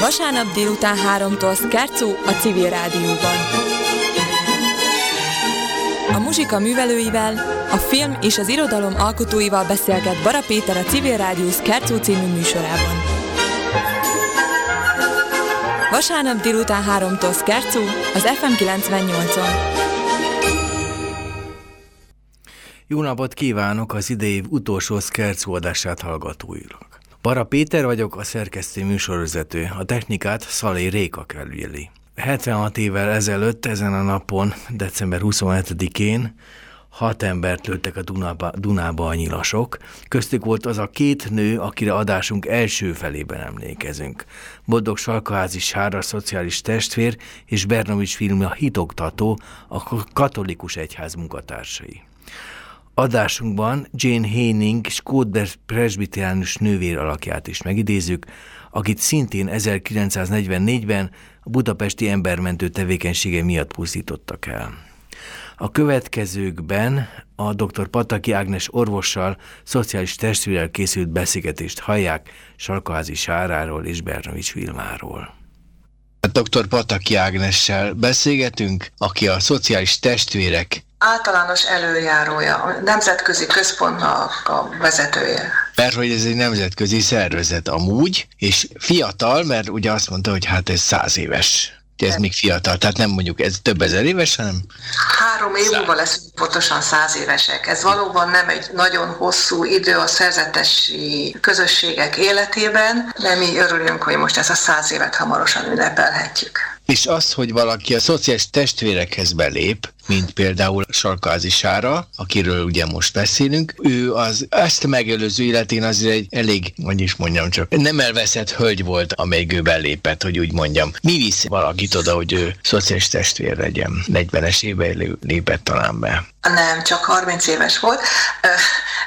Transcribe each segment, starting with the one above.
Vasárnap délután 3-tól Szkercó a Civil Rádióban. A muzsika művelőivel, a film és az irodalom alkotóival beszélget Bara Péter a Civil Rádió Szkercó című műsorában. Vasárnap délután 3-tól Szkercó az FM 98-on. Jó napot kívánok az idei utolsó Szkercó adását hallgatóilag. Bara Péter vagyok, a szerkesztő műsorvezető. A technikát Szalé Réka felügyeli. 76 évvel ezelőtt, ezen a napon, december 27-én hat embert lőttek a Dunába, Dunába a nyilasok. Köztük volt az a két nő, akire adásunk első felében emlékezünk. Boldog Salkaházi Sára, szociális testvér, és Bernovics film a hitoktató, a katolikus egyház munkatársai. Adásunkban Jane Haining Skóder presbiteráns nővér alakját is megidézzük, akit szintén 1944-ben a budapesti embermentő tevékenysége miatt pusztítottak el. A következőkben a dr. Pataki Ágnes orvossal, szociális testvérrel készült beszélgetést hallják Sarkaházi Sáráról és Bernovics Vilmáról. A dr. Pataki Ágnessel beszélgetünk, aki a szociális testvérek általános előjárója, a nemzetközi központnak a vezetője. Mert hogy ez egy nemzetközi szervezet amúgy, és fiatal, mert ugye azt mondta, hogy hát ez száz éves. Ez még fiatal, tehát nem mondjuk ez több ezer éves, hanem... Három év múlva leszünk pontosan száz évesek. Ez valóban nem egy nagyon hosszú idő a szerzetesi közösségek életében, de mi örülünk, hogy most ezt a száz évet hamarosan ünnepelhetjük. És az, hogy valaki a szociális testvérekhez belép, mint például Sarkázi Sára, akiről ugye most beszélünk, ő az ezt megelőző életén azért egy elég, hogy is mondjam csak, nem elveszett hölgy volt, amelyik ő belépett, hogy úgy mondjam. Mi visz valakit oda, hogy ő szociális testvér legyen? 40-es évben lépett talán be. Nem, csak 30 éves volt.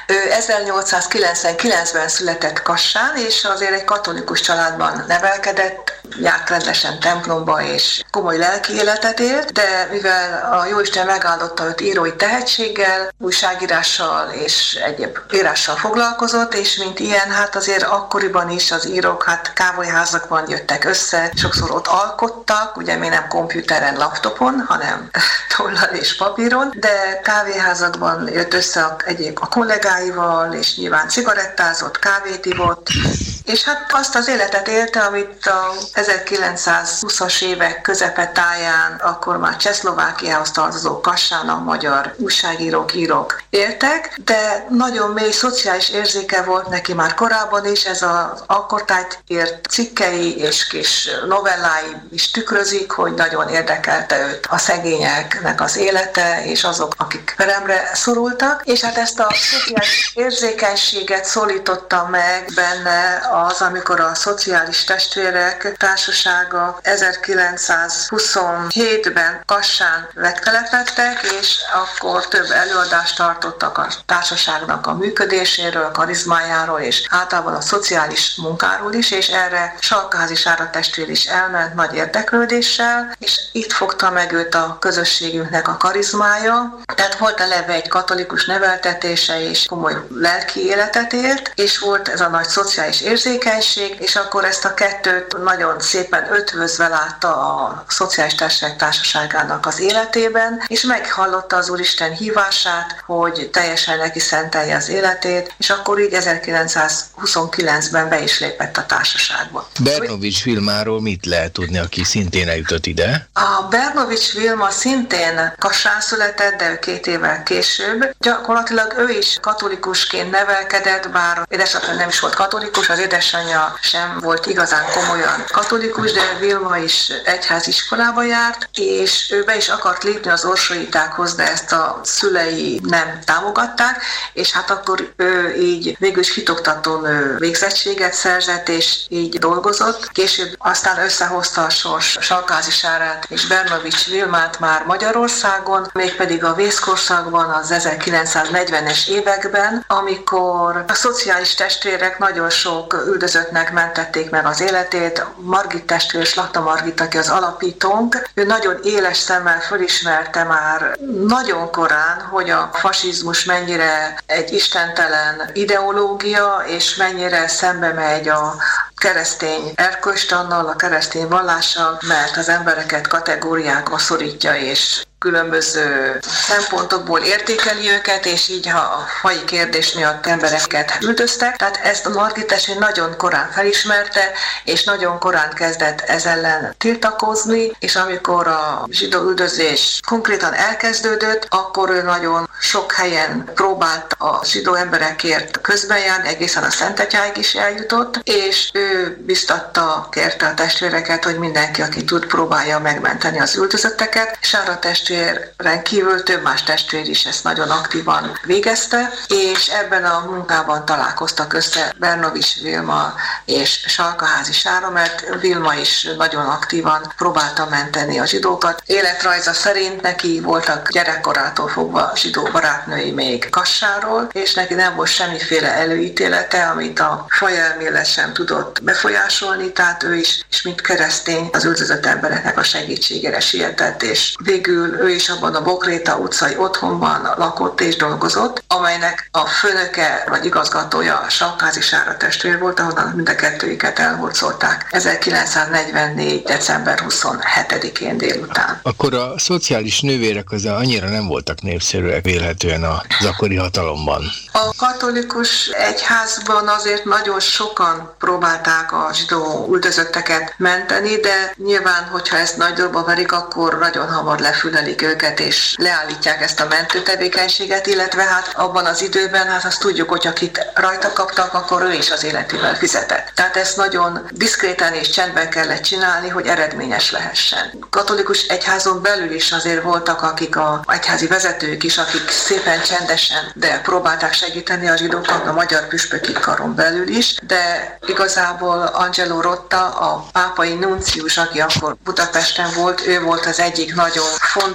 Ő 1899-ben született Kassán, és azért egy katolikus családban nevelkedett, járt rendesen templomba, és komoly lelki életet élt, de mivel a Jóisten megáldotta őt írói tehetséggel, újságírással és egyéb írással foglalkozott, és mint ilyen, hát azért akkoriban is az írók hát kávéházakban jöttek össze, sokszor ott alkottak, ugye mi nem komputeren, laptopon, hanem tollal és papíron, de kávéházakban jött össze egyéb a kollégáival, és nyilván cigarettázott, kávét ivott, és hát azt az életet élte, amit a 1920-as évek közepetáján, akkor már Csehszlovákiához tartozó Kassán a magyar újságírók, írók éltek, de nagyon mély szociális érzéke volt neki már korábban is, ez az akkortájt ért cikkei és kis novellái is tükrözik, hogy nagyon érdekelte őt a szegényeknek az élete, és azok, akik peremre szorultak, és hát ezt a szociális érzékenységet szólította meg benne az, amikor a Szociális Testvérek Társasága 1927-ben Kassán megtelepettek, és akkor több előadást tartottak a társaságnak a működéséről, karizmájáról, és általában a szociális munkáról is, és erre Salkázi Sára testvér is elment nagy érdeklődéssel, és itt fogta meg őt a közösségünknek a karizmája. Tehát volt eleve egy katolikus neveltetése, és komoly lelki életet élt, és volt ez a nagy szociális érzékenység, és akkor ezt a kettőt nagyon szépen ötvözve látta a Szociális Társaság Társaságának az életében, és meghallotta az Úristen hívását, hogy teljesen neki szentelje az életét, és akkor így 1929-ben be is lépett a társaságba. Bernovics Vilmáról mit lehet tudni, aki szintén eljutott ide? A Bernovics Vilma szintén Kassán született, de ő két évvel később. Gyakorlatilag ő is katolikusként nevelkedett, bár édesapja nem is volt katolikus, az édesanyja sem volt igazán komolyan katolikus, de Vilma is egyháziskolába járt, és ő be is akart lépni az orsoitákhoz, de ezt a szülei nem támogatták, és hát akkor ő így végül is hitoktatón végzettséget szerzett, és így dolgozott. Később aztán összehozta a sors Salkázi Sárát és Bernovics Vilmát már Magyarországon, mégpedig a vészkorszakban, az 1940-es években, amikor a szociális testvérek nagyon sok üldözöttnek mentették meg az életét. Margit testvér, Slakta Margit, aki az alapítónk, ő nagyon éles szemmel fölismerte már nagyon korán, hogy a fasizmus mennyire egy istentelen ideológia, és mennyire szembe megy a keresztény erkölcstannal, a keresztény vallással, mert az embereket kategóriákba szorítja és különböző szempontokból értékeli őket, és így ha a fai kérdés miatt embereket üldöztek. Tehát ezt a Margit nagyon korán felismerte, és nagyon korán kezdett ez ellen tiltakozni, és amikor a zsidó üldözés konkrétan elkezdődött, akkor ő nagyon sok helyen próbált a zsidó emberekért közbenjárni, egészen a Szentetyáig is eljutott, és ő biztatta, kérte a testvéreket, hogy mindenki, aki tud, próbálja megmenteni az üldözötteket. Sára testvéren kívül több más testvér is ezt nagyon aktívan végezte, és ebben a munkában találkoztak össze Bernovics Vilma és Salkaházi Sára, mert Vilma is nagyon aktívan próbálta menteni a zsidókat. Életrajza szerint neki voltak gyerekkorától fogva zsidó barátnői még Kassáról, és neki nem volt semmiféle előítélete, amit a fajelmélet sem tudott befolyásolni, tehát ő is, és mint keresztény az üldözött embereknek a segítségére sietett, és végül ő is abban a Bokréta utcai otthonban lakott és dolgozott, amelynek a főnöke vagy igazgatója Salkázi Sára testvér volt, ahonnan mind a kettőiket elhurcolták 1944. december 27-én délután. Akkor a szociális nővérek az annyira nem voltak népszerűek vélhetően az akkori hatalomban. A katolikus egyházban azért nagyon sokan próbálták a zsidó üldözötteket menteni, de nyilván, hogyha ezt nagyobba verik, akkor nagyon hamar lefülelik őket, és leállítják ezt a mentő tevékenységet, illetve hát abban az időben, hát azt tudjuk, hogy akit rajta kaptak, akkor ő is az életével fizetett. Tehát ezt nagyon diszkréten és csendben kellett csinálni, hogy eredményes lehessen. Katolikus egyházon belül is azért voltak, akik a egyházi vezetők is, akik szépen csendesen, de próbálták segíteni a zsidókat a magyar püspöki karon belül is, de igazából Angelo Rotta, a pápai nuncius, aki akkor Budapesten volt, ő volt az egyik nagyon fontos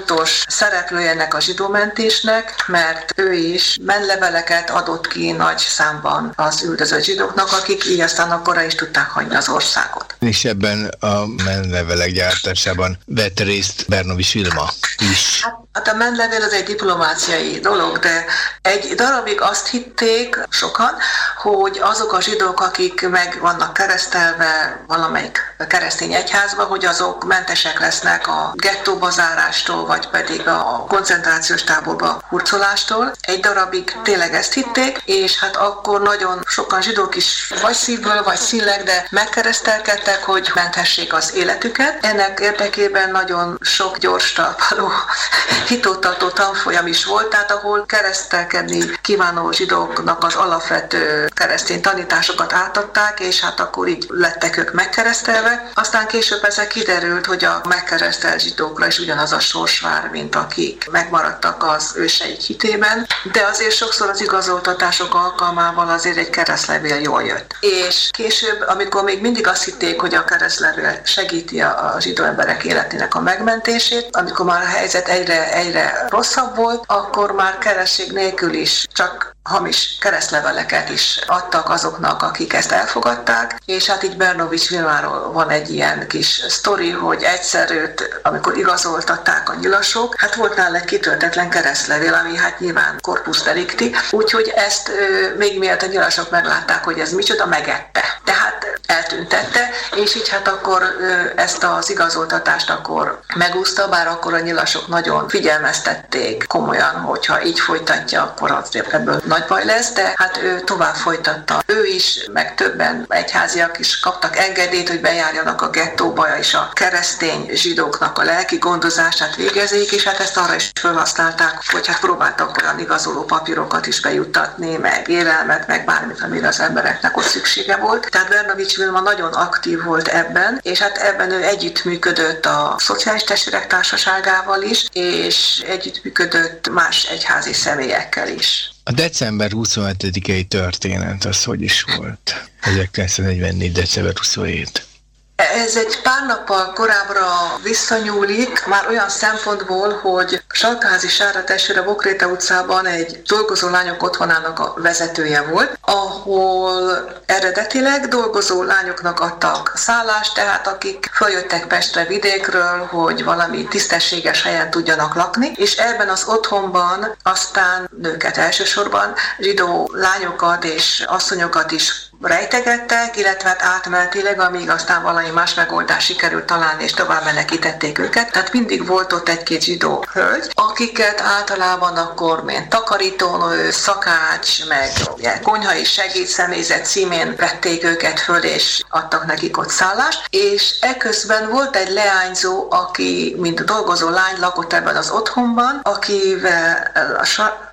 szereplője ennek a zsidómentésnek, mert ő is menleveleket adott ki nagy számban az üldözött zsidóknak, akik így aztán akkor is tudták hagyni az országot. És ebben a menlevelek gyártásában vett részt Bernovics Vilma is. Hát, hát a menlevél az egy diplomáciai dolog, de egy darabig azt hitték sokan, hogy azok a zsidók, akik meg vannak keresztelve valamelyik keresztény egyházba, hogy azok mentesek lesznek a gettóba zárástól, vagy pedig a koncentrációs táborba hurcolástól. Egy darabig tényleg ezt hitték, és hát akkor nagyon sokan zsidók is vagy szívből, vagy színleg, de megkeresztelkedtek, hogy menthessék az életüket. Ennek érdekében nagyon sok gyors talpaló hitótartó tanfolyam is volt, tehát ahol keresztelkedni kívánó zsidóknak az alapvető keresztény tanításokat átadták, és hát akkor így lettek ők megkeresztelve. Aztán később ezek kiderült, hogy a megkeresztelt zsidókra is ugyanaz a sors vár, mint akik megmaradtak az őseik hitében, de azért sokszor az igazoltatások alkalmával azért egy keresztlevél jól jött. És később, amikor még mindig azt hitték, hogy a keresztlevél segíti a zsidó emberek életének a megmentését, amikor már a helyzet egyre, egyre rosszabb volt, akkor már keresség nélkül is csak hamis keresztleveleket is adtak azoknak, akik ezt elfogadták, és hát így Bernovics Vilmáról van egy ilyen kis sztori, hogy egyszer őt, amikor igazoltatták a nyilasok, hát volt nála egy kitöltetlen keresztlevél, ami hát nyilván corpus delicti, úgyhogy ezt még miatt a nyilasok meglátták, hogy ez micsoda, megette. Tehát eltüntette, és így hát akkor ezt az igazoltatást akkor megúszta, bár akkor a nyilasok nagyon figyelmeztették komolyan, hogyha így folytatja, akkor azért ebből nagy baj lesz, de hát ő tovább folytatta. Ő is, meg többen egyháziak is kaptak engedélyt, hogy bejárjanak a gettóba, és a keresztény zsidóknak a lelki gondozását végezik, és hát ezt arra is felhasználták, hogy hát próbáltak olyan igazoló papírokat is bejuttatni, meg élelmet, meg bármit, amire az embereknek ott szüksége volt. Tehát Bernovics Vilma nagyon aktív volt ebben, és hát ebben ő együttműködött a Szociális Testvérek Társaságával is, és együttműködött más egyházi személyekkel is. A december 27-i történet az hogy is volt? 1944. december 27. Ez egy pár nappal korábbra visszanyúlik, már olyan szempontból, hogy Salkázi Sára testvére Bokréta utcában egy dolgozó lányok otthonának a vezetője volt, ahol eredetileg dolgozó lányoknak adtak szállást, tehát akik följöttek Pestre vidékről, hogy valami tisztességes helyen tudjanak lakni, és ebben az otthonban aztán nőket elsősorban, zsidó lányokat és asszonyokat is rejtegettek, illetve hát átmenetileg, amíg aztán valami más megoldás sikerült találni, és tovább menekítették őket. Tehát mindig volt ott egy-két zsidó hölgy, akiket általában akkor mint takarítónő, szakács, meg ugye, konyhai segédszemélyzet címén vették őket föl, és adtak nekik ott szállást. És eközben volt egy leányzó, aki, mint dolgozó lány lakott ebben az otthonban, akivel a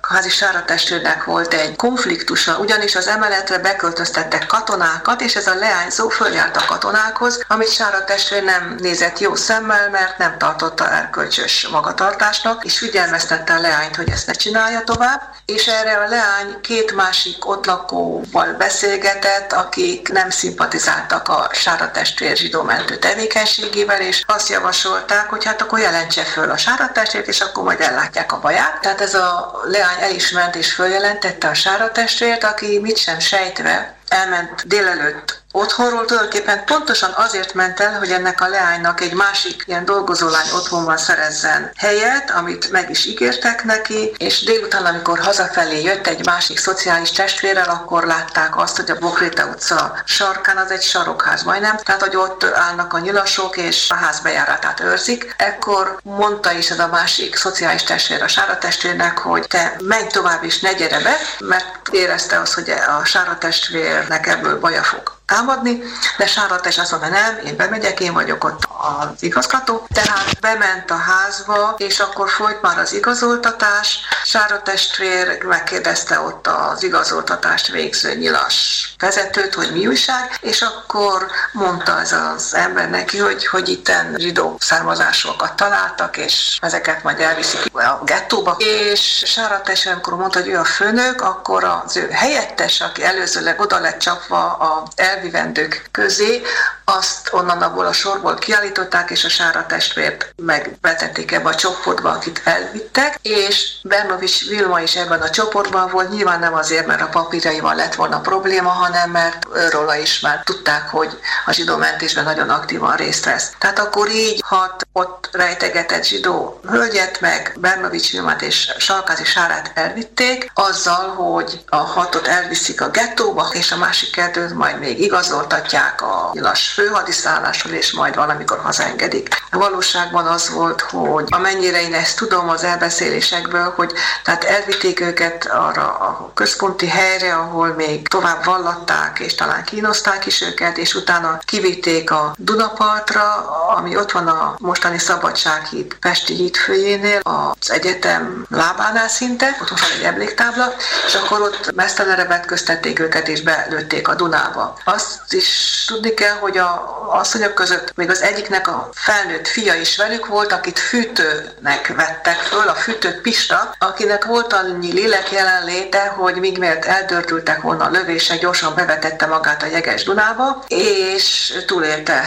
házi Sára testvérnek volt egy konfliktusa, ugyanis az emeletre beköltöztettek katonákat, és ez a leányzó följárt a katonákhoz, amit Sára nem nézett jó szemmel, mert nem tartotta erkölcsös magatartásnak, és figyelmeztette a leányt, hogy ezt ne csinálja tovább, és erre a leány két másik ott lakóval beszélgetett, akik nem szimpatizáltak a Sára testvér zsidó mentő tevékenységével, és azt javasolták, hogy hát akkor jelentse föl a Sára és akkor majd ellátják a baját. Tehát ez a leány lány el is ment és följelentette a Sára testvért, aki mit sem sejtve elment délelőtt otthonról tulajdonképpen pontosan azért ment el, hogy ennek a leánynak egy másik ilyen dolgozólány otthonban szerezzen helyet, amit meg is ígértek neki, és délután, amikor hazafelé jött egy másik szociális testvérrel, akkor látták azt, hogy a Bokréta utca sarkán az egy sarokház majdnem, tehát hogy ott állnak a nyilasok, és a ház bejáratát őrzik. Ekkor mondta is ez a másik szociális testvér a sára testvérnek, hogy te menj tovább és ne gyere be, mert érezte az, hogy a sára testvérnek ebből baja fog támadni, de Sárat és azt mondta, nem, én bemegyek, én vagyok ott az igazgató. Tehát bement a házba, és akkor folyt már az igazoltatás. Sára testvér megkérdezte ott az igazoltatást végző nyilas vezetőt, hogy mi újság, és akkor mondta ez az ember neki, hogy, hogy itten zsidó származásokat találtak, és ezeket majd elviszik a gettóba. És Sára testvér, amikor mondta, hogy ő a főnök, akkor az ő helyettes, aki előzőleg oda lett csapva a elvivendők közé, azt onnan abból a sorból kiállították, és a Sára testvért megvetették ebbe a csoportba, akit elvittek, és Bernovics Vilma is ebben a csoportban volt, nyilván nem azért, mert a papírjaival lett volna probléma, hanem mert róla is már tudták, hogy a zsidó mentésben nagyon aktívan részt vesz. Tehát akkor így hat ott rejtegetett zsidó hölgyet, meg Bernovics Vilmát és Salkázi Sárát elvitték, azzal, hogy a hatot elviszik a gettóba, és a másik kettőt majd még igazoltatják a nyilas főhadiszállásról, és majd valamikor hazaengedik. A valóságban az volt, hogy amennyire én ezt tudom az elbeszélésekből, hogy tehát elvitték őket arra a központi helyre, ahol még tovább vallatták, és talán kínozták is őket, és utána kivitték a Dunapartra, ami ott van a mostani Szabadsághíd Pesti hídfőjénél, az egyetem lábánál szinte, ott van egy emléktábla, és akkor ott mesztelenre vetköztették őket, és belőtték a Dunába. Azt is tudni kell, hogy a a asszonyok között még az egyiknek a felnőtt fia is velük volt, akit fűtőnek vettek föl, a fűtő Pista, akinek volt annyi lélek jelenléte, hogy míg miért eldörtültek volna a lövések, gyorsan bevetette magát a jeges Dunába, és túlélte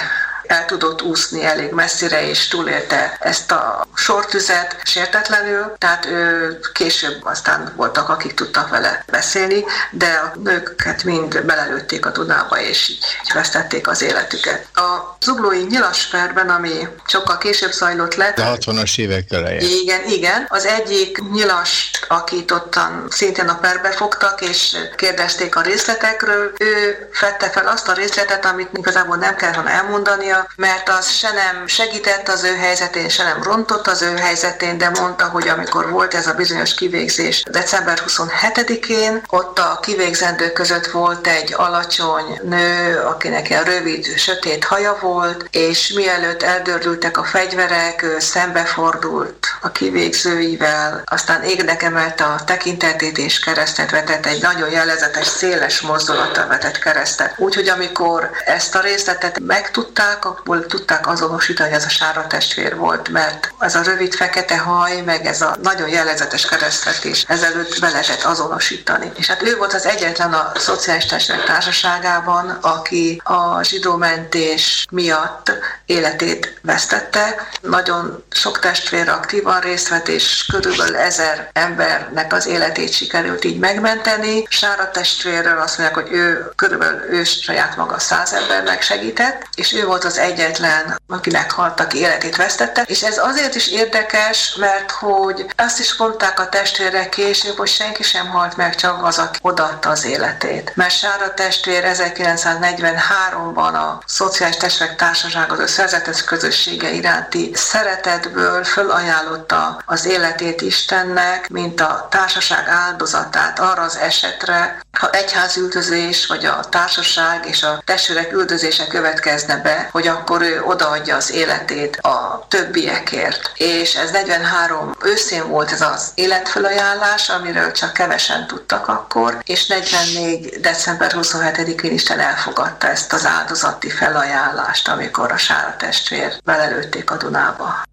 el tudott úszni elég messzire, és túlélte ezt a sortüzet sértetlenül, tehát ő később aztán voltak, akik tudtak vele beszélni, de a nőket mind belelőtték a Dunába, és így, így vesztették az életüket. A zuglói nyilasperben, ami sokkal később zajlott le. A 60-as évek elején. Igen, igen. Az egyik nyilast, akit ottan szintén a perbe fogtak, és kérdezték a részletekről, ő fette fel azt a részletet, amit igazából nem kell elmondania, mert az se nem segített az ő helyzetén, se nem rontott az ő helyzetén, de mondta, hogy amikor volt ez a bizonyos kivégzés december 27-én, ott a kivégzendők között volt egy alacsony nő, akinek ilyen rövid, sötét haja volt, és mielőtt eldördültek a fegyverek, ő szembefordult a kivégzőivel, aztán égnek emelte a tekintetét és keresztet vetett, egy nagyon jellezetes, széles mozdulattal vetett keresztet. Úgyhogy amikor ezt a részletet megtudták, sokakból tudták azonosítani, hogy ez a sára testvér volt, mert ez a rövid fekete haj, meg ez a nagyon jellegzetes keresztvetés ezelőtt be lehetett azonosítani. És hát ő volt az egyetlen a szociális testvérek társaságában, aki a zsidó mentés miatt életét vesztette. Nagyon sok testvér aktívan részt vett, és körülbelül ezer embernek az életét sikerült így megmenteni. Sára testvérről azt mondják, hogy ő körülbelül ő saját maga száz embernek segített, és ő volt az egyetlen, aki meghalt, aki életét vesztette. És ez azért is érdekes, mert hogy azt is mondták a testvérek később, hogy senki sem halt meg, csak az, aki odaadta az életét. Mert Sára testvér 1943-ban a Szociális Testvérek Társaság az szerzetes közössége iránti szeretetből fölajánlotta az életét Istennek, mint a társaság áldozatát arra az esetre, ha üldözés, vagy a társaság és a testvérek üldözése következne be, hogy akkor ő odaadja az életét a többiekért. És ez 43 őszén volt ez az életfelajánlás, amiről csak kevesen tudtak akkor, és 44. december 27-én Isten elfogadta ezt az áldozati felajánlást, amikor a Sára testvér belelőtték a Dunába.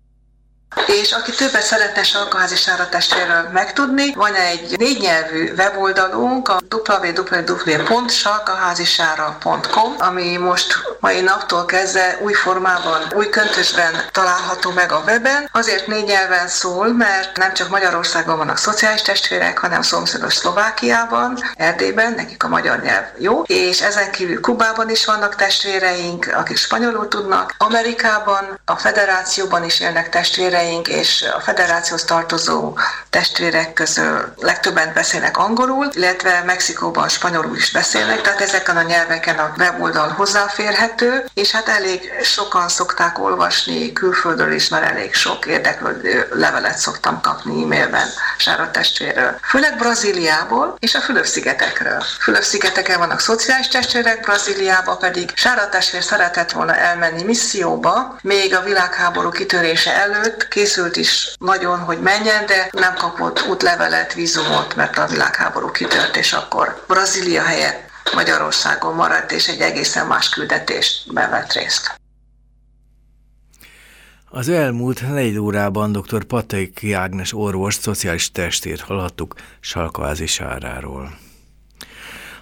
És aki többet szeretne Salkaházi Sára testvérről megtudni, van egy négy nyelvű weboldalunk, a www.salkaházisára.com, ami most mai naptól kezdve új formában, új köntösben található meg a weben. Azért négy nyelven szól, mert nem csak Magyarországon vannak szociális testvérek, hanem szomszédos Szlovákiában, Erdélyben, nekik a magyar nyelv jó, és ezen kívül Kubában is vannak testvéreink, akik spanyolul tudnak, Amerikában, a federációban is élnek testvéreink, testvéreink és a federációhoz tartozó testvérek közül legtöbben beszélnek angolul, illetve Mexikóban spanyolul is beszélnek, tehát ezeken a nyelveken a weboldal hozzáférhető, és hát elég sokan szokták olvasni külföldről is, mert elég sok érdeklődő levelet szoktam kapni e-mailben Sára testvérről. Főleg Brazíliából és a Fülöp-szigetekről. Fülöp-szigeteken vannak szociális testvérek, Brazíliába pedig Sára testvér szeretett volna elmenni misszióba, még a világháború kitörése előtt készült is nagyon, hogy menjen, de nem kapott útlevelet, vízumot, mert a világháború kitört, és akkor Brazília helyett Magyarországon maradt, és egy egészen más küldetést bevett részt. Az elmúlt négy órában dr. Patek Ágnes orvos szociális testét hallhattuk Salkaázi Sáráról.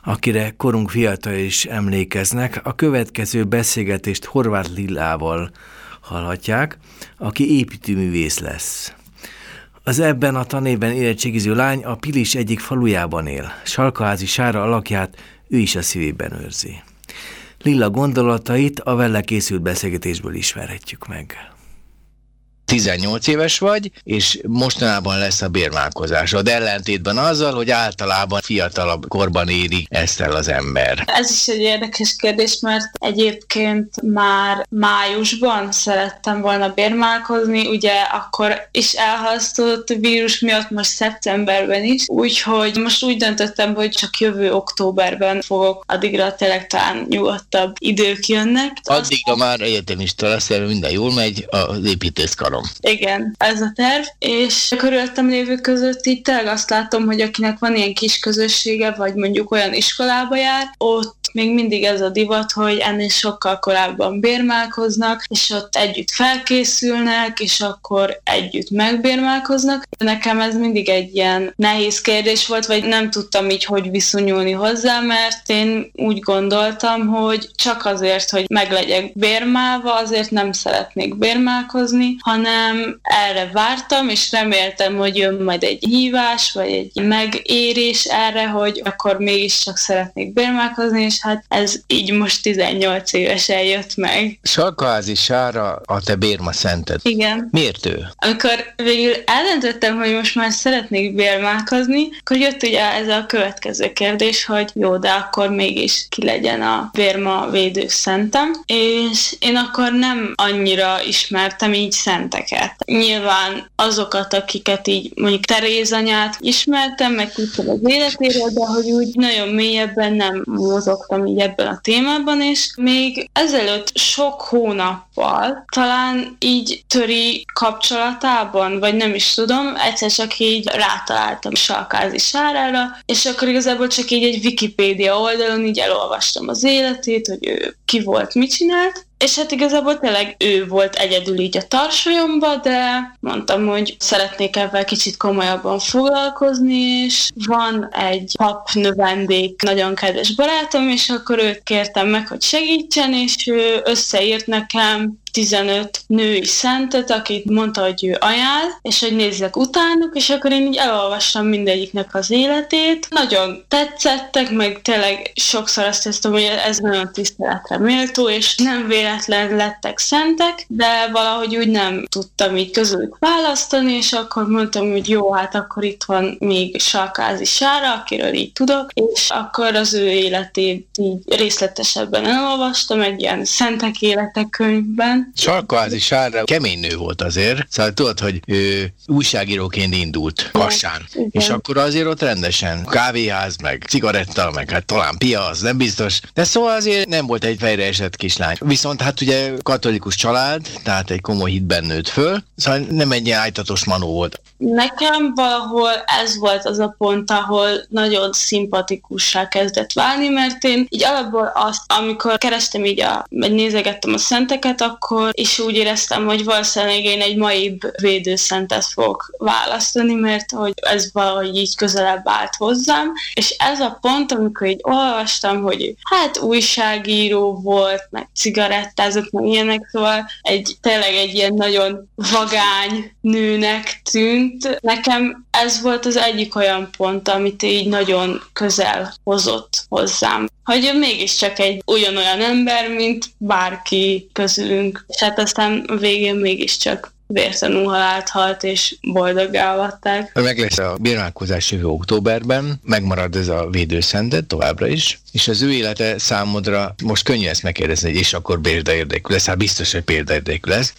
Akire korunk fiatal is emlékeznek, a következő beszélgetést Horváth Lillával hallhatják, aki építőművész lesz. Az ebben a tanévben érettségiző lány a Pilis egyik falujában él. Salkaházi Sára alakját ő is a szívében őrzi. Lilla gondolatait a vele készült beszélgetésből ismerhetjük meg. 18 éves vagy, és mostanában lesz a bérmálkozásod, ellentétben azzal, hogy általában fiatalabb korban éri ezt el az ember. Ez is egy érdekes kérdés, mert egyébként már májusban szerettem volna bérmálkozni, ugye akkor is elhalasztott a vírus miatt, most szeptemberben is, úgyhogy most úgy döntöttem, hogy csak jövő októberben fogok, addigra tényleg talán nyugodtabb idők jönnek. Addigra Aztán... már egyetemista lesz, minden jól megy, az építészkarom igen, ez a terv, és a körülöttem lévő között így tényleg azt látom, hogy akinek van ilyen kis közössége, vagy mondjuk olyan iskolába jár, ott még mindig ez a divat, hogy ennél sokkal korábban bérmálkoznak, és ott együtt felkészülnek, és akkor együtt megbérmálkoznak. Nekem ez mindig egy ilyen nehéz kérdés volt, vagy nem tudtam így, hogy viszonyulni hozzá, mert én úgy gondoltam, hogy csak azért, hogy meglegyek bérmálva, azért nem szeretnék bérmálkozni, hanem erre vártam, és reméltem, hogy jön majd egy hívás, vagy egy megérés erre, hogy akkor mégiscsak szeretnék bérmálkozni, és hát ez így most 18 évesen jött meg. Salkaházi Sára a te bérma szented. Igen. Miért ő? Amikor végül eldöntöttem, hogy most már szeretnék bérmálkozni, akkor jött ugye ez a következő kérdés, hogy jó, de akkor mégis ki legyen a bérma védő szentem, és én akkor nem annyira ismertem így szenteket. Nyilván azokat, akiket így mondjuk Teréz anyát ismertem, meg tudtam az életéről, de hogy úgy nagyon mélyebben nem mozogtam jártam így ebben a témában, és még ezelőtt sok hónappal talán így töri kapcsolatában, vagy nem is tudom, egyszer csak így rátaláltam Salkázi Sárára, és akkor igazából csak így egy Wikipédia oldalon így elolvastam az életét, hogy ő ki volt, mit csinált, és hát igazából tényleg ő volt egyedül így a tarsolyomba, de mondtam, hogy szeretnék ebben kicsit komolyabban foglalkozni, és van egy pap növendék, nagyon kedves barátom, és akkor őt kértem meg, hogy segítsen, és ő összeírt nekem 15 női szentet, akit mondta, hogy ő ajánl, és hogy nézzek utánuk, és akkor én így elolvastam mindegyiknek az életét. Nagyon tetszettek, meg tényleg sokszor azt hiszem, hogy ez nagyon tiszteletre méltó, és nem véletlen lettek szentek, de valahogy úgy nem tudtam így közülük választani, és akkor mondtam, hogy jó, hát akkor itt van még Salkázi Sára, akiről így tudok, és akkor az ő életét így részletesebben elolvastam egy ilyen szentek életek könyvben, Sarkvázi Sárra kemény nő volt azért, szóval tudod, hogy ő újságíróként indult Kassán, Igen. és akkor azért ott rendesen kávéház, meg cigaretta, meg hát talán pia, az nem biztos, de szóval azért nem volt egy fejre esett kislány. Viszont hát ugye katolikus család, tehát egy komoly hitben nőtt föl, szóval nem egy ilyen ájtatos manó volt. Nekem valahol ez volt az a pont, ahol nagyon szimpatikussá kezdett válni, mert én így alapból azt, amikor kerestem így a, vagy nézegettem a szenteket, akkor akkor is úgy éreztem, hogy valószínűleg én egy mai védőszentet fogok választani, mert hogy ez valahogy így közelebb állt hozzám, és ez a pont, amikor így olvastam, hogy hát újságíró volt, meg cigarettázott, meg ilyenek, szóval egy, tényleg egy ilyen nagyon vagány nőnek tűnt. Nekem ez volt az egyik olyan pont, amit így nagyon közel hozott hozzám hogy mégiscsak egy ugyanolyan ember, mint bárki közülünk. És hát aztán a végén mégiscsak vértanú halált halt, és boldoggá avatták. Meg lesz a bírálkozás jövő októberben, megmarad ez a védőszentet továbbra is, és az ő élete számodra, most könnyű ezt megkérdezni, és akkor példaérdekű lesz, hát biztos, hogy példaérdekű lesz.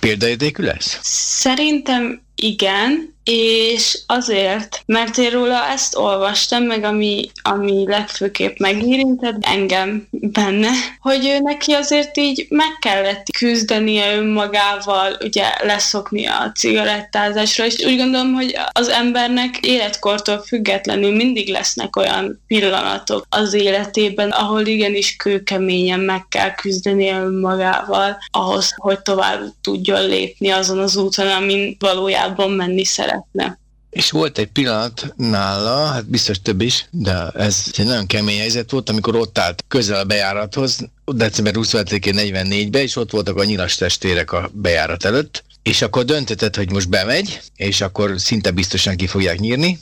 Példaérdekű lesz? Szerintem igen, és azért, mert én róla ezt olvastam, meg ami, ami legfőképp megérintett engem benne, hogy ő neki azért így meg kellett küzdenie önmagával, ugye leszokni a cigarettázásra, és úgy gondolom, hogy az embernek életkortól függetlenül mindig lesznek olyan pillanatok az életében, ahol igenis kőkeményen meg kell küzdeni önmagával ahhoz, hogy tovább tudjon lépni azon az úton, amin valójában menni szeret lehetne. És volt egy pillanat nála, hát biztos több is, de ez egy nagyon kemény helyzet volt, amikor ott állt közel a bejárathoz, december 25-én 44-ben, és ott voltak a nyilas testérek a bejárat előtt, és akkor döntetett, hogy most bemegy, és akkor szinte biztosan ki fogják nyírni,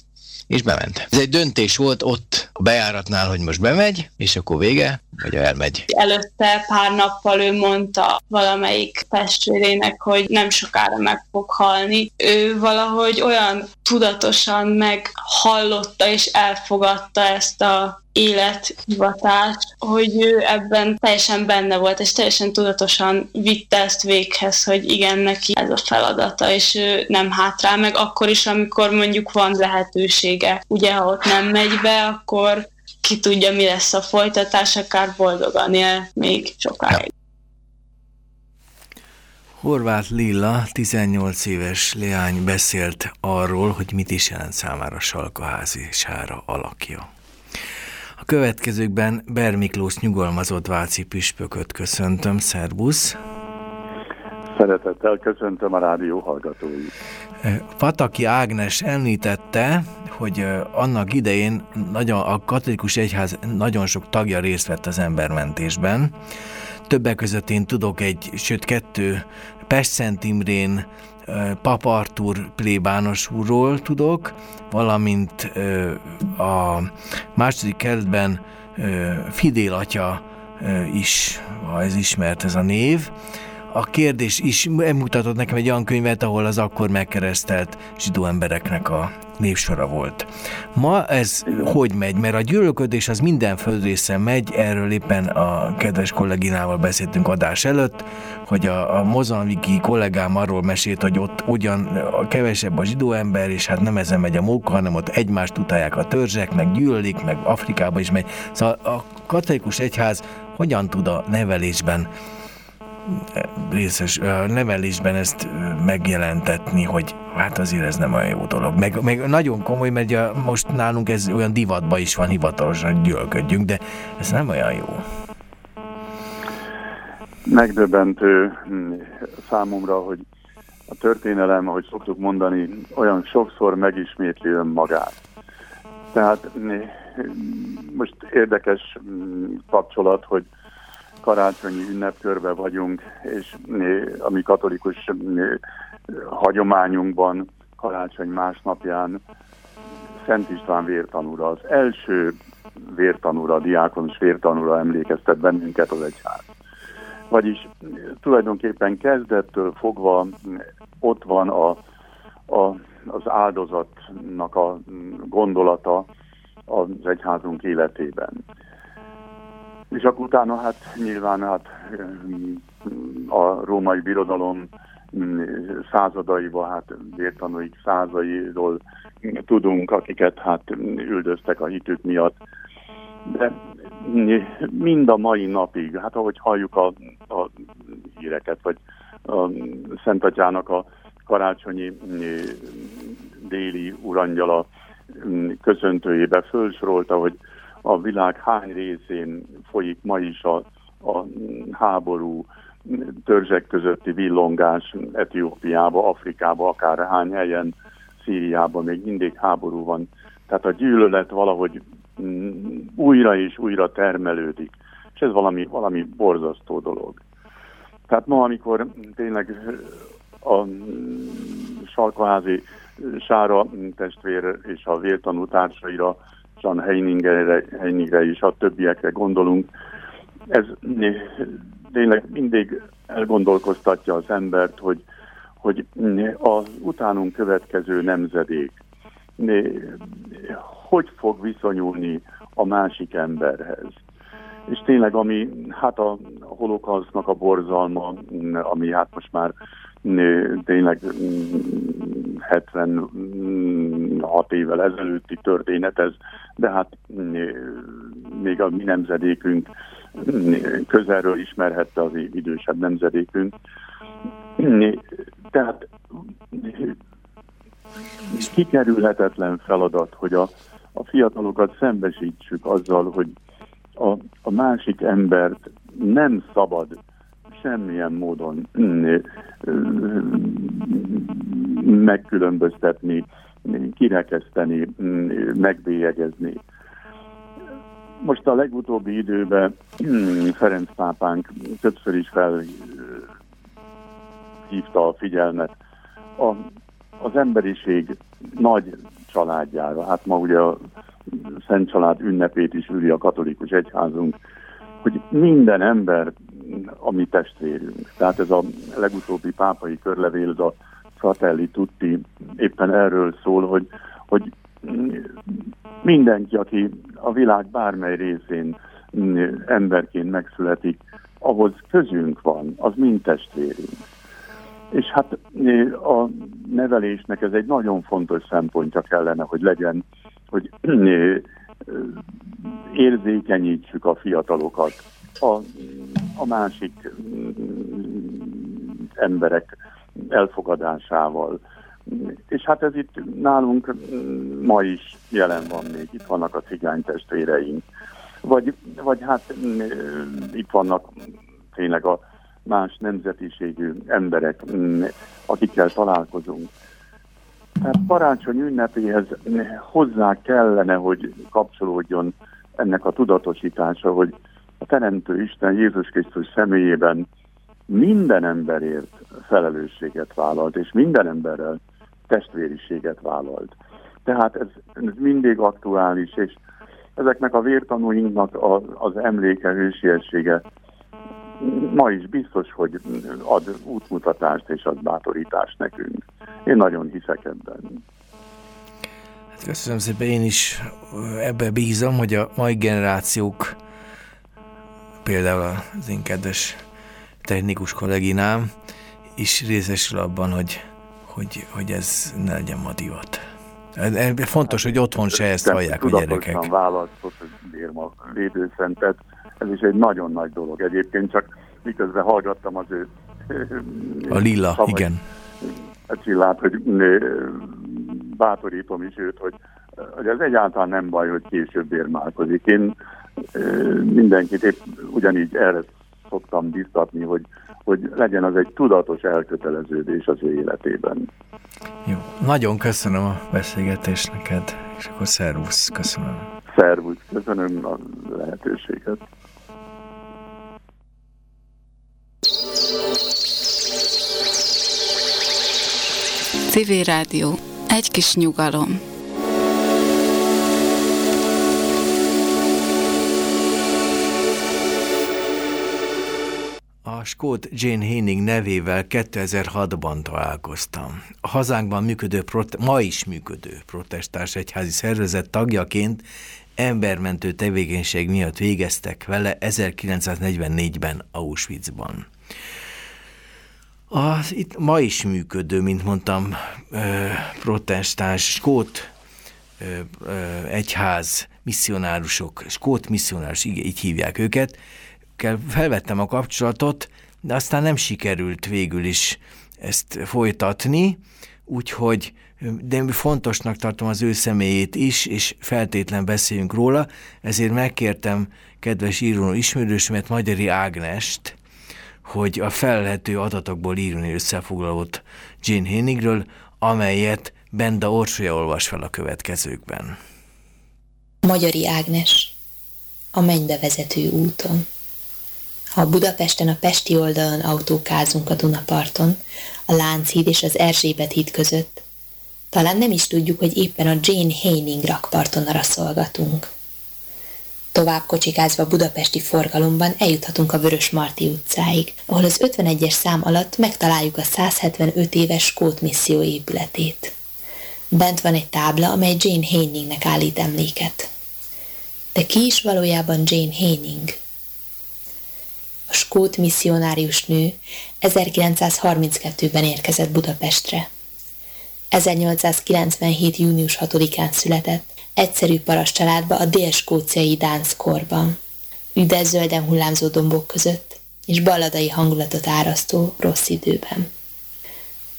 és bement. Ez egy döntés volt ott a bejáratnál, hogy most bemegy, és akkor vége, vagy elmegy. Előtte pár nappal ő mondta valamelyik testvérének, hogy nem sokára meg fog halni. Ő valahogy olyan tudatosan meghallotta és elfogadta ezt a élethivatást, hogy ő ebben teljesen benne volt, és teljesen tudatosan vitte ezt véghez, hogy igen, neki ez a feladata, és ő nem hátrál meg akkor is, amikor mondjuk van lehetősége. Ugye, ha ott nem megy be, akkor ki tudja, mi lesz a folytatás, akár boldogan él még sokáig. Horváth Lilla, 18 éves leány beszélt arról, hogy mit is jelent számára Salkaházi Sára alakja. A következőkben Ber Miklós nyugalmazott Váci püspököt köszöntöm, szervusz! Szeretettel köszöntöm a rádió hallgatóit. Fataki Ágnes említette, hogy annak idején nagyon, a katolikus egyház nagyon sok tagja részt vett az embermentésben. Többek között én tudok egy, sőt kettő Pest Szent Imrén Pap Artur plébános úrról tudok, valamint a második kerületben Fidél atya is, ha ez ismert ez a név, a kérdés is mutatott nekem egy olyan könyvet, ahol az akkor megkeresztelt zsidó embereknek a névsora volt. Ma ez hogy megy? Mert a gyűlölködés az minden földrészen megy, erről éppen a kedves kolléginával beszéltünk adás előtt, hogy a, a mozambiki kollégám arról mesélt, hogy ott ugyan a kevesebb a zsidó ember, és hát nem ezen megy a móka, hanem ott egymást utálják a törzsek, meg gyűlölik, meg Afrikába is megy. Szóval a katolikus egyház hogyan tud a nevelésben részes nevelésben ezt megjelentetni, hogy hát azért ez nem olyan jó dolog. Meg, meg nagyon komoly, mert ugye most nálunk ez olyan divatba is van hivatalosan, hogy gyűlködjünk, de ez nem olyan jó. Megdöbbentő hm, számomra, hogy a történelem, ahogy szoktuk mondani, olyan sokszor megismétli önmagát. Tehát hm, most érdekes hm, kapcsolat, hogy karácsonyi ünnepkörbe vagyunk, és a mi katolikus hagyományunkban karácsony másnapján Szent István vértanúra, az első vértanúra, diákonos vértanúra emlékeztet bennünket az egyház. Vagyis tulajdonképpen kezdettől fogva ott van a, a, az áldozatnak a gondolata az egyházunk életében. És akkor utána hát nyilván hát a római birodalom századaiba, hát vértanúik százairól tudunk, akiket hát üldöztek a hitük miatt. De mind a mai napig, hát ahogy halljuk a, a híreket, vagy a Szent Atyának a karácsonyi déli urangyala köszöntőjébe felsorolta, hogy a világ hány részén folyik ma is a, a háború, törzsek közötti villongás Etiópiába, Afrikába, akár hány helyen, Szíriában még mindig háború van. Tehát a gyűlölet valahogy mm, újra és újra termelődik. És ez valami, valami borzasztó dolog. Tehát ma, amikor tényleg a Salkaházi Sára testvér és a vértanú társaira, Jean Heiningerre, Heiningre és a többiekre gondolunk, ez tényleg mindig elgondolkoztatja az embert, hogy, hogy az utánunk következő nemzedék hogy fog viszonyulni a másik emberhez. És tényleg, ami hát a holokausznak a borzalma, ami hát most már tényleg 76 évvel ezelőtti történet ez, de hát még a mi nemzedékünk közelről ismerhette az idősebb nemzedékünk. Tehát kikerülhetetlen feladat, hogy a, a fiatalokat szembesítsük azzal, hogy a, a másik embert nem szabad semmilyen módon megkülönböztetni, kirekeszteni, megbélyegezni. Most a legutóbbi időben Ferenc pápánk többször is felhívta a figyelmet a, az emberiség nagy családjára. Hát ma ugye a Szent Család ünnepét is üli a katolikus egyházunk, hogy minden ember a mi testvérünk. Tehát ez a legutóbbi pápai körlevél, a Fratelli Tutti éppen erről szól, hogy, hogy mindenki, aki a világ bármely részén emberként megszületik, ahhoz közünk van, az mind testvérünk. És hát a nevelésnek ez egy nagyon fontos szempontja kellene, hogy legyen, hogy érzékenyítsük a fiatalokat a, a másik emberek elfogadásával. És hát ez itt nálunk ma is jelen van még, itt vannak a cigány testvéreink. Vagy, vagy hát itt vannak tényleg a más nemzetiségű emberek, akikkel találkozunk. Tehát karácsony ünnepéhez hozzá kellene, hogy kapcsolódjon ennek a tudatosítása, hogy a Teremtő Isten Jézus Krisztus személyében minden emberért felelősséget vállalt, és minden emberrel testvériséget vállalt. Tehát ez, ez mindig aktuális, és ezeknek a vértanúinknak a, az emléke, hősiessége ma is biztos, hogy ad útmutatást és ad bátorítást nekünk. Én nagyon hiszek ebben. Hát köszönöm szépen, én is ebbe bízom, hogy a mai generációk, például az én kedves technikus kolléginám is részesül abban, hogy, hogy, hogy ez ne legyen ma divat. Fontos, hogy otthon se ezt hallják a gyerekek. Választott, hogy a védőszentet, ez is egy nagyon nagy dolog. Egyébként csak miközben hallgattam az ő a lila, szavai, igen. A csillát, hogy bátorítom is őt, hogy, hogy ez egyáltalán nem baj, hogy később érmálkozik. Én mindenkit épp ugyanígy erre szoktam biztatni, hogy, hogy legyen az egy tudatos elköteleződés az ő életében. Jó, nagyon köszönöm a beszélgetést neked, és akkor szervusz, köszönöm. Szervusz, köszönöm a lehetőséget. Civil Rádió. Egy kis nyugalom. Skót Jane Henning nevével 2006-ban találkoztam. A hazánkban működő, ma is működő protestáns egyházi szervezet tagjaként embermentő tevékenység miatt végeztek vele 1944-ben Auschwitzban. Az itt ma is működő, mint mondtam, protestáns, skót egyház, misszionárusok, skót misszionárus, így hívják őket, kell felvettem a kapcsolatot, de aztán nem sikerült végül is ezt folytatni, úgyhogy de fontosnak tartom az ő személyét is, és feltétlen beszéljünk róla, ezért megkértem kedves író ismerősömet, Magyari Ágnest, hogy a felelhető adatokból írni összefoglalót Jane Hennigről, amelyet Benda Orsolya olvas fel a következőkben. Magyari Ágnes, a mennybe vezető úton. Ha Budapesten a Pesti oldalon autókázunk a Dunaparton, a Lánchíd és az Erzsébet híd között, talán nem is tudjuk, hogy éppen a Jane Haining rakparton araszolgatunk. Tovább kocsikázva budapesti forgalomban eljuthatunk a Vörös Marti utcáig, ahol az 51-es szám alatt megtaláljuk a 175 éves Skót misszió épületét. Bent van egy tábla, amely Jane Hainingnek állít emléket. De ki is valójában Jane Haining? A skót misszionárius nő 1932-ben érkezett Budapestre. 1897. június 6-án született, egyszerű paras családba a dél-skóciai Dánszkorban. Üdes zölden hullámzó dombok között, és balladai hangulatot árasztó rossz időben.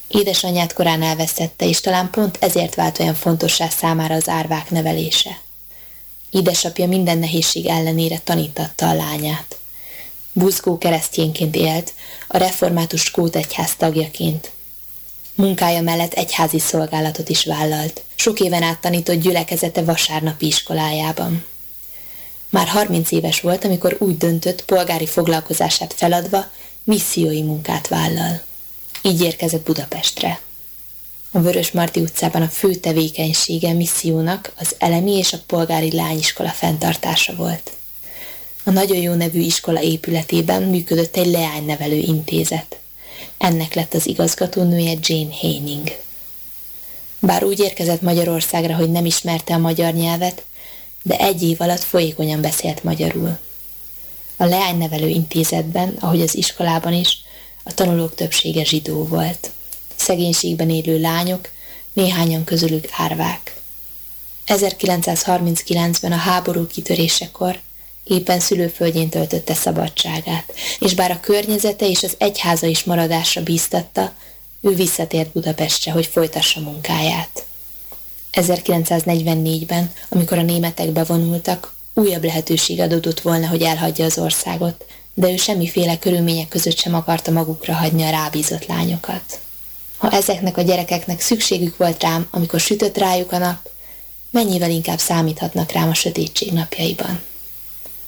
Édesanyját korán elvesztette, és talán pont ezért vált olyan fontossá számára az árvák nevelése. Édesapja minden nehézség ellenére tanítatta a lányát. Buzgó keresztjénként élt, a református skót egyház tagjaként. Munkája mellett egyházi szolgálatot is vállalt. Sok éven át tanított gyülekezete vasárnapi iskolájában. Már 30 éves volt, amikor úgy döntött, polgári foglalkozását feladva, missziói munkát vállal. Így érkezett Budapestre. A Vörös Marti utcában a fő tevékenysége missziónak az elemi és a polgári lányiskola fenntartása volt. A nagyon jó nevű iskola épületében működött egy leánynevelő intézet. Ennek lett az igazgatónője Jane Haining. Bár úgy érkezett Magyarországra, hogy nem ismerte a magyar nyelvet, de egy év alatt folyékonyan beszélt magyarul. A leánynevelő intézetben, ahogy az iskolában is, a tanulók többsége zsidó volt. Szegénységben élő lányok, néhányan közülük árvák. 1939-ben a háború kitörésekor éppen szülőföldjén töltötte szabadságát, és bár a környezete és az egyháza is maradásra bíztatta, ő visszatért Budapestre, hogy folytassa munkáját. 1944-ben, amikor a németek bevonultak, újabb lehetőség adódott volna, hogy elhagyja az országot, de ő semmiféle körülmények között sem akarta magukra hagyni a rábízott lányokat. Ha ezeknek a gyerekeknek szükségük volt rám, amikor sütött rájuk a nap, mennyivel inkább számíthatnak rám a sötétség napjaiban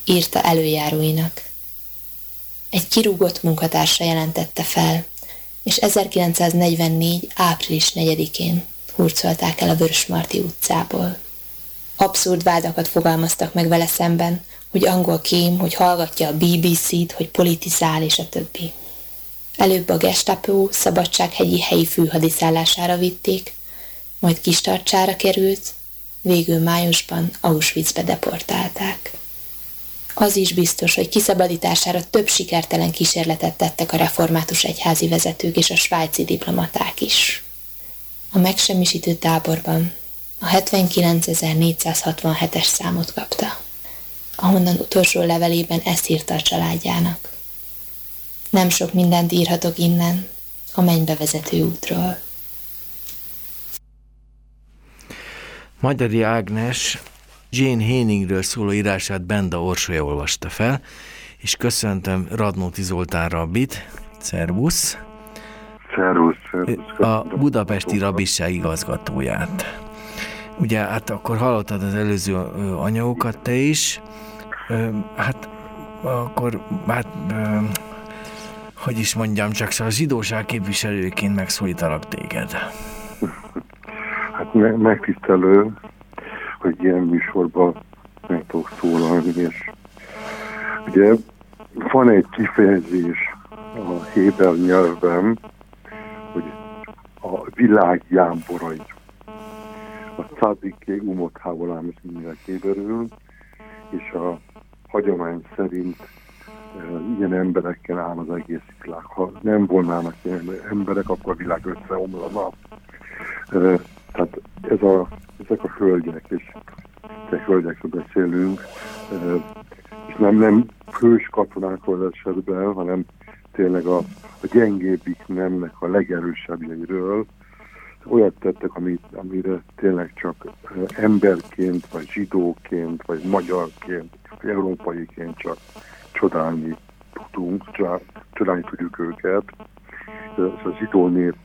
írta előjáróinak. Egy kirúgott munkatársa jelentette fel, és 1944. április 4-én hurcolták el a Vörösmarty utcából. Abszurd vádakat fogalmaztak meg vele szemben, hogy angol kém, hogy hallgatja a BBC-t, hogy politizál és a többi. Előbb a Gestapo Szabadsághegyi helyi főhadiszállására vitték, majd Kistarcsára került, végül májusban Auschwitzbe deportálták. Az is biztos, hogy kiszabadítására több sikertelen kísérletet tettek a református egyházi vezetők és a svájci diplomaták is. A megsemmisítő táborban a 79.467-es számot kapta, ahonnan utolsó levelében ezt írta a családjának. Nem sok mindent írhatok innen, a mennybe vezető útról. Magyari Ágnes Jane Henningről szóló írását Benda Orsolya olvasta fel, és köszöntöm Radnóti Zoltán Rabbit. Szervusz! Szervusz, szervusz. A budapesti rabisság igazgatóját. Ugye, hát akkor hallottad az előző anyagokat te is. Hát akkor, hát hogy is mondjam, csak szóval a zsidóság képviselőként megszólítalak téged. Hát me- megtisztelő, hogy ilyen műsorban meg tudok szólalni, és ugye van egy kifejezés a héber nyelvben, hogy a világ jámborai. A szádiké umot hávolám is mindenek héberül, és a hagyomány szerint ilyen emberekkel áll az egész világ. Ha nem volnának ilyen emberek, akkor a világ összeomlana. Tehát ez a, ezek a hölgyek, és te hölgyekről beszélünk, és nem, nem hős katonákról esetben, hanem tényleg a, a gyengébbik nemnek a legerősebbjeiről, olyat tettek, amit, amire tényleg csak emberként, vagy zsidóként, vagy magyarként, vagy európaiként csak csodálni tudunk, csodálni tudjuk őket. Ez a zsidó nép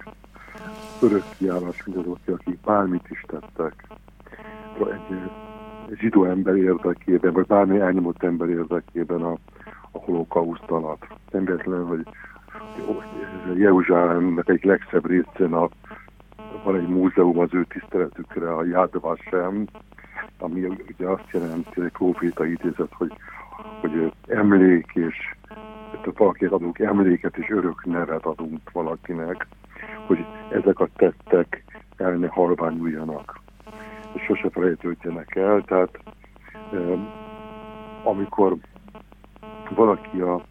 örök kiállás mindazok, akik bármit is tettek egy zsidó ember érdekében, vagy bármi elnyomott ember érdekében a, a holokauszt alatt. Nem véletlen, hogy Jeruzsálemnek egy legszebb részén a, van egy múzeum az ő tiszteletükre, a Yad Vashem, ami ugye azt jelenti, egy proféta idézet, hogy hogy emlék és valakinek adunk emléket és örök nevet adunk valakinek, hogy ezek a tettek el ne halványuljanak, és sose felejtődjenek el. Tehát amikor valaki a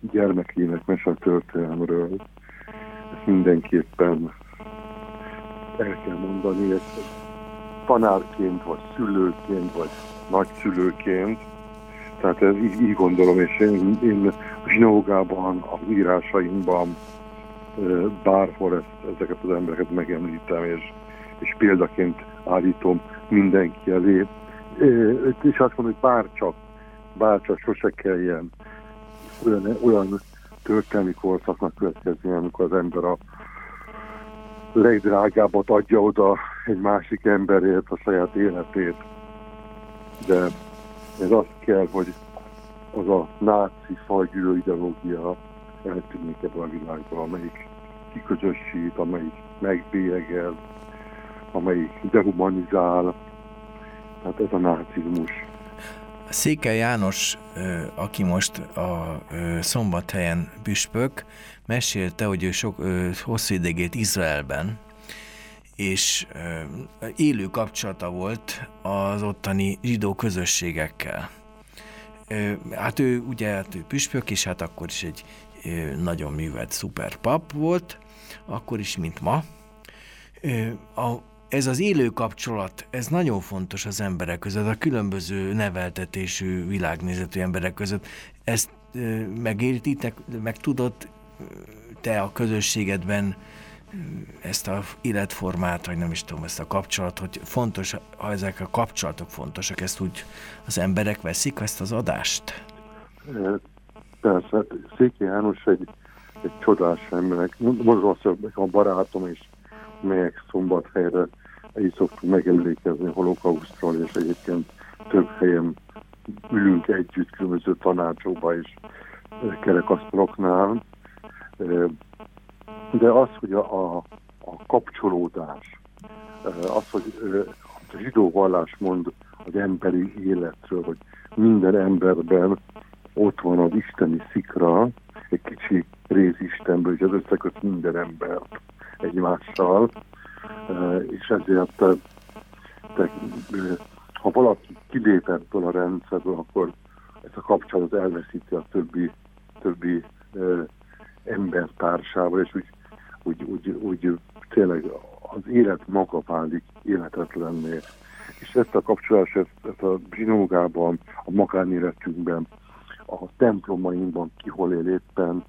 gyermekének mesél történelmről, ezt mindenképpen el kell mondani, ezt tanárként, vagy szülőként, vagy nagyszülőként, tehát ez így, így gondolom, és én, én a zsinógában, a írásaimban bárhol ezt, ezeket az embereket megemlítem, és, és példaként állítom mindenki elé. És azt mondom, hogy bárcsak, bárcsak sose kelljen olyan, olyan történelmi korszaknak következni, amikor az ember a legdrágábbat adja oda egy másik emberért a saját életét. De ez azt kell, hogy az a náci fajgyűlő ideológia eltűnik ebből a világból, amelyik kiközösít, amelyik megbélyegel, amelyik dehumanizál. Tehát ez a nácizmus. Székely János, aki most a szombathelyen püspök, mesélte, hogy ő sok, hosszú ideig Izraelben, és élő kapcsolata volt az ottani zsidó közösségekkel. Hát ő ugye hát ő püspök, és hát akkor is egy nagyon művelt szuper pap volt, akkor is, mint ma. A, ez az élő kapcsolat, ez nagyon fontos az emberek között, a különböző neveltetésű, világnézetű emberek között. Ezt megértitek, meg tudod te a közösségedben ezt a életformát, vagy nem is tudom, ezt a kapcsolatot, hogy fontos, ha ezek a kapcsolatok fontosak, ezt úgy az emberek veszik, ezt az adást? Persze, hát Széki János egy, egy csodás ember. Most azt, hogy a barátom is melyek szombathelyre így szoktunk megemlékezni holokausztról, és egyébként több helyen ülünk együtt különböző tanácsokba és kerekasztaloknál de az, hogy a, a, a kapcsolódás, az, hogy a zsidó vallás mond az emberi életről, hogy minden emberben ott van az isteni szikra, egy kicsi rész Istenből, és ez összeköt minden embert egymással, és ezért te, ha valaki kilép ebből a rendszerből, akkor ez a kapcsolat elveszíti a többi, többi embertársával, és úgy úgy, úgy, úgy tényleg az élet maga válik életetlenné. És ezt a kapcsolást, ezt, ezt a zsinógában, a magánéletünkben, a templomainkban, ki hol él éppen,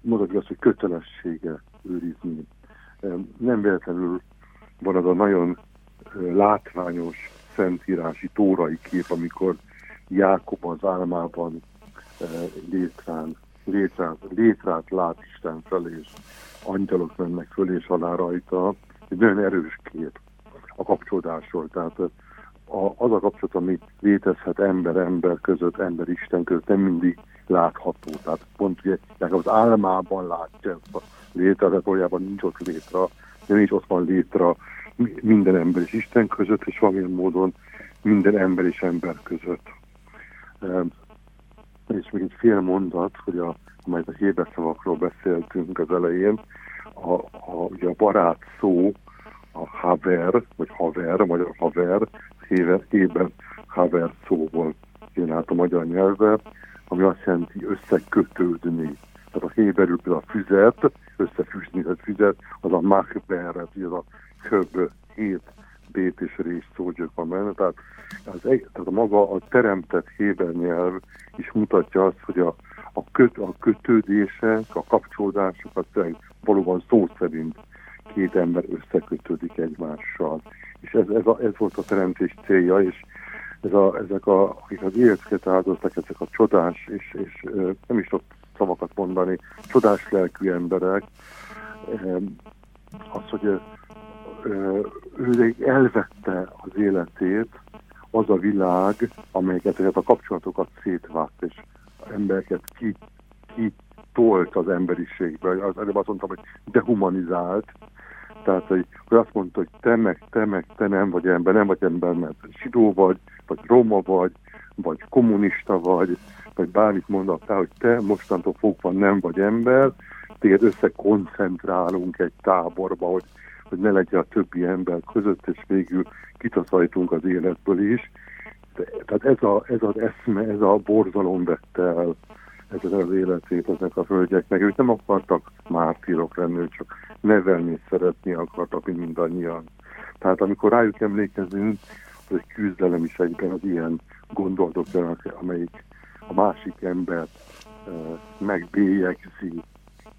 mondhatjuk azt, hogy kötelessége őrizni. Nem véletlenül van az a nagyon látványos szentírási tórai kép, amikor Jákob az álmában létrán, létrát, létrát lát Isten felé, és angyalok mennek föl és alá rajta. Egy nagyon erős kép a kapcsolódásról. Tehát a, az a kapcsolat, ami létezhet ember-ember között, ember-isten között, nem mindig látható. Tehát pont ugye, az álmában látja ezt a létre, de valójában nincs ott létre, de nincs ott van létre minden ember és Isten között, és valamilyen módon minden ember és ember között. És még egy fél mondat, hogy a, amelyet a héber szavakról beszéltünk az elején, a, a, ugye a barát szó, a haver, vagy haver, vagy a haver, héber, héber haver szóból jön át a magyar nyelvbe, ami azt jelenti összekötődni. Tehát a héberül például a füzet, összefűzni, a füzet, az a machber, az a köb, hét, bét és rész szógyök van benne. Tehát, az, tehát a maga a teremtett héber nyelv is mutatja azt, hogy a, a, köt, a kötődések, a kapcsolódásokat valóban szó szerint két ember összekötődik egymással. És ez, ez, a, ez volt a teremtés célja, és ez a, ezek, a, akik az életüket áldoztak, ezek a csodás, és, és nem is tudok szavakat mondani, csodás lelkű emberek, az, hogy ő elvette az életét az a világ, amelyeket ezeket a kapcsolatokat szétvált, és embereket ki, ki tolt az emberiségbe. Az, előbb azt mondtam, hogy dehumanizált, tehát, hogy, hogy azt mondta, hogy te meg, te meg, te nem vagy ember, nem vagy ember, mert zsidó vagy, vagy roma vagy, vagy kommunista vagy, vagy bármit mondattál, hogy te mostantól fogva nem vagy ember, téged összekoncentrálunk egy táborba, hogy, hogy ne legyen a többi ember között, és végül kitaszajtunk az életből is. De, tehát ez, a, ez az eszme, ez a borzalom vette el ezzel az életét ezek a hölgyeknek. Ők nem akartak mártírok lenni, ők csak nevelni, szeretni akartak, mint mindannyian. Tehát amikor rájuk emlékezünk, az egy küzdelem is egyben az ilyen gondolatok, amelyik a másik embert e, megbélyegzi,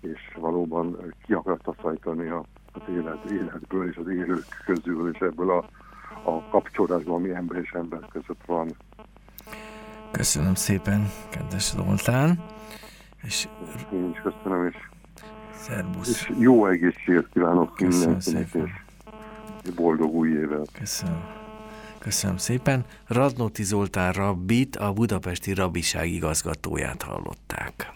és valóban ki akarta szajtani a, az élet, életből és az élők közül, és ebből a, a kapcsolódásban, ami ember és ember között van. Köszönöm szépen, kedves Zoltán. És... Én is köszönöm, és, Szerbusz. és jó egészséget kívánok mindenkinek, és boldog új évet. Köszönöm. Köszönöm szépen. Radnóti Zoltán rabbit, a budapesti rabbiság igazgatóját hallották.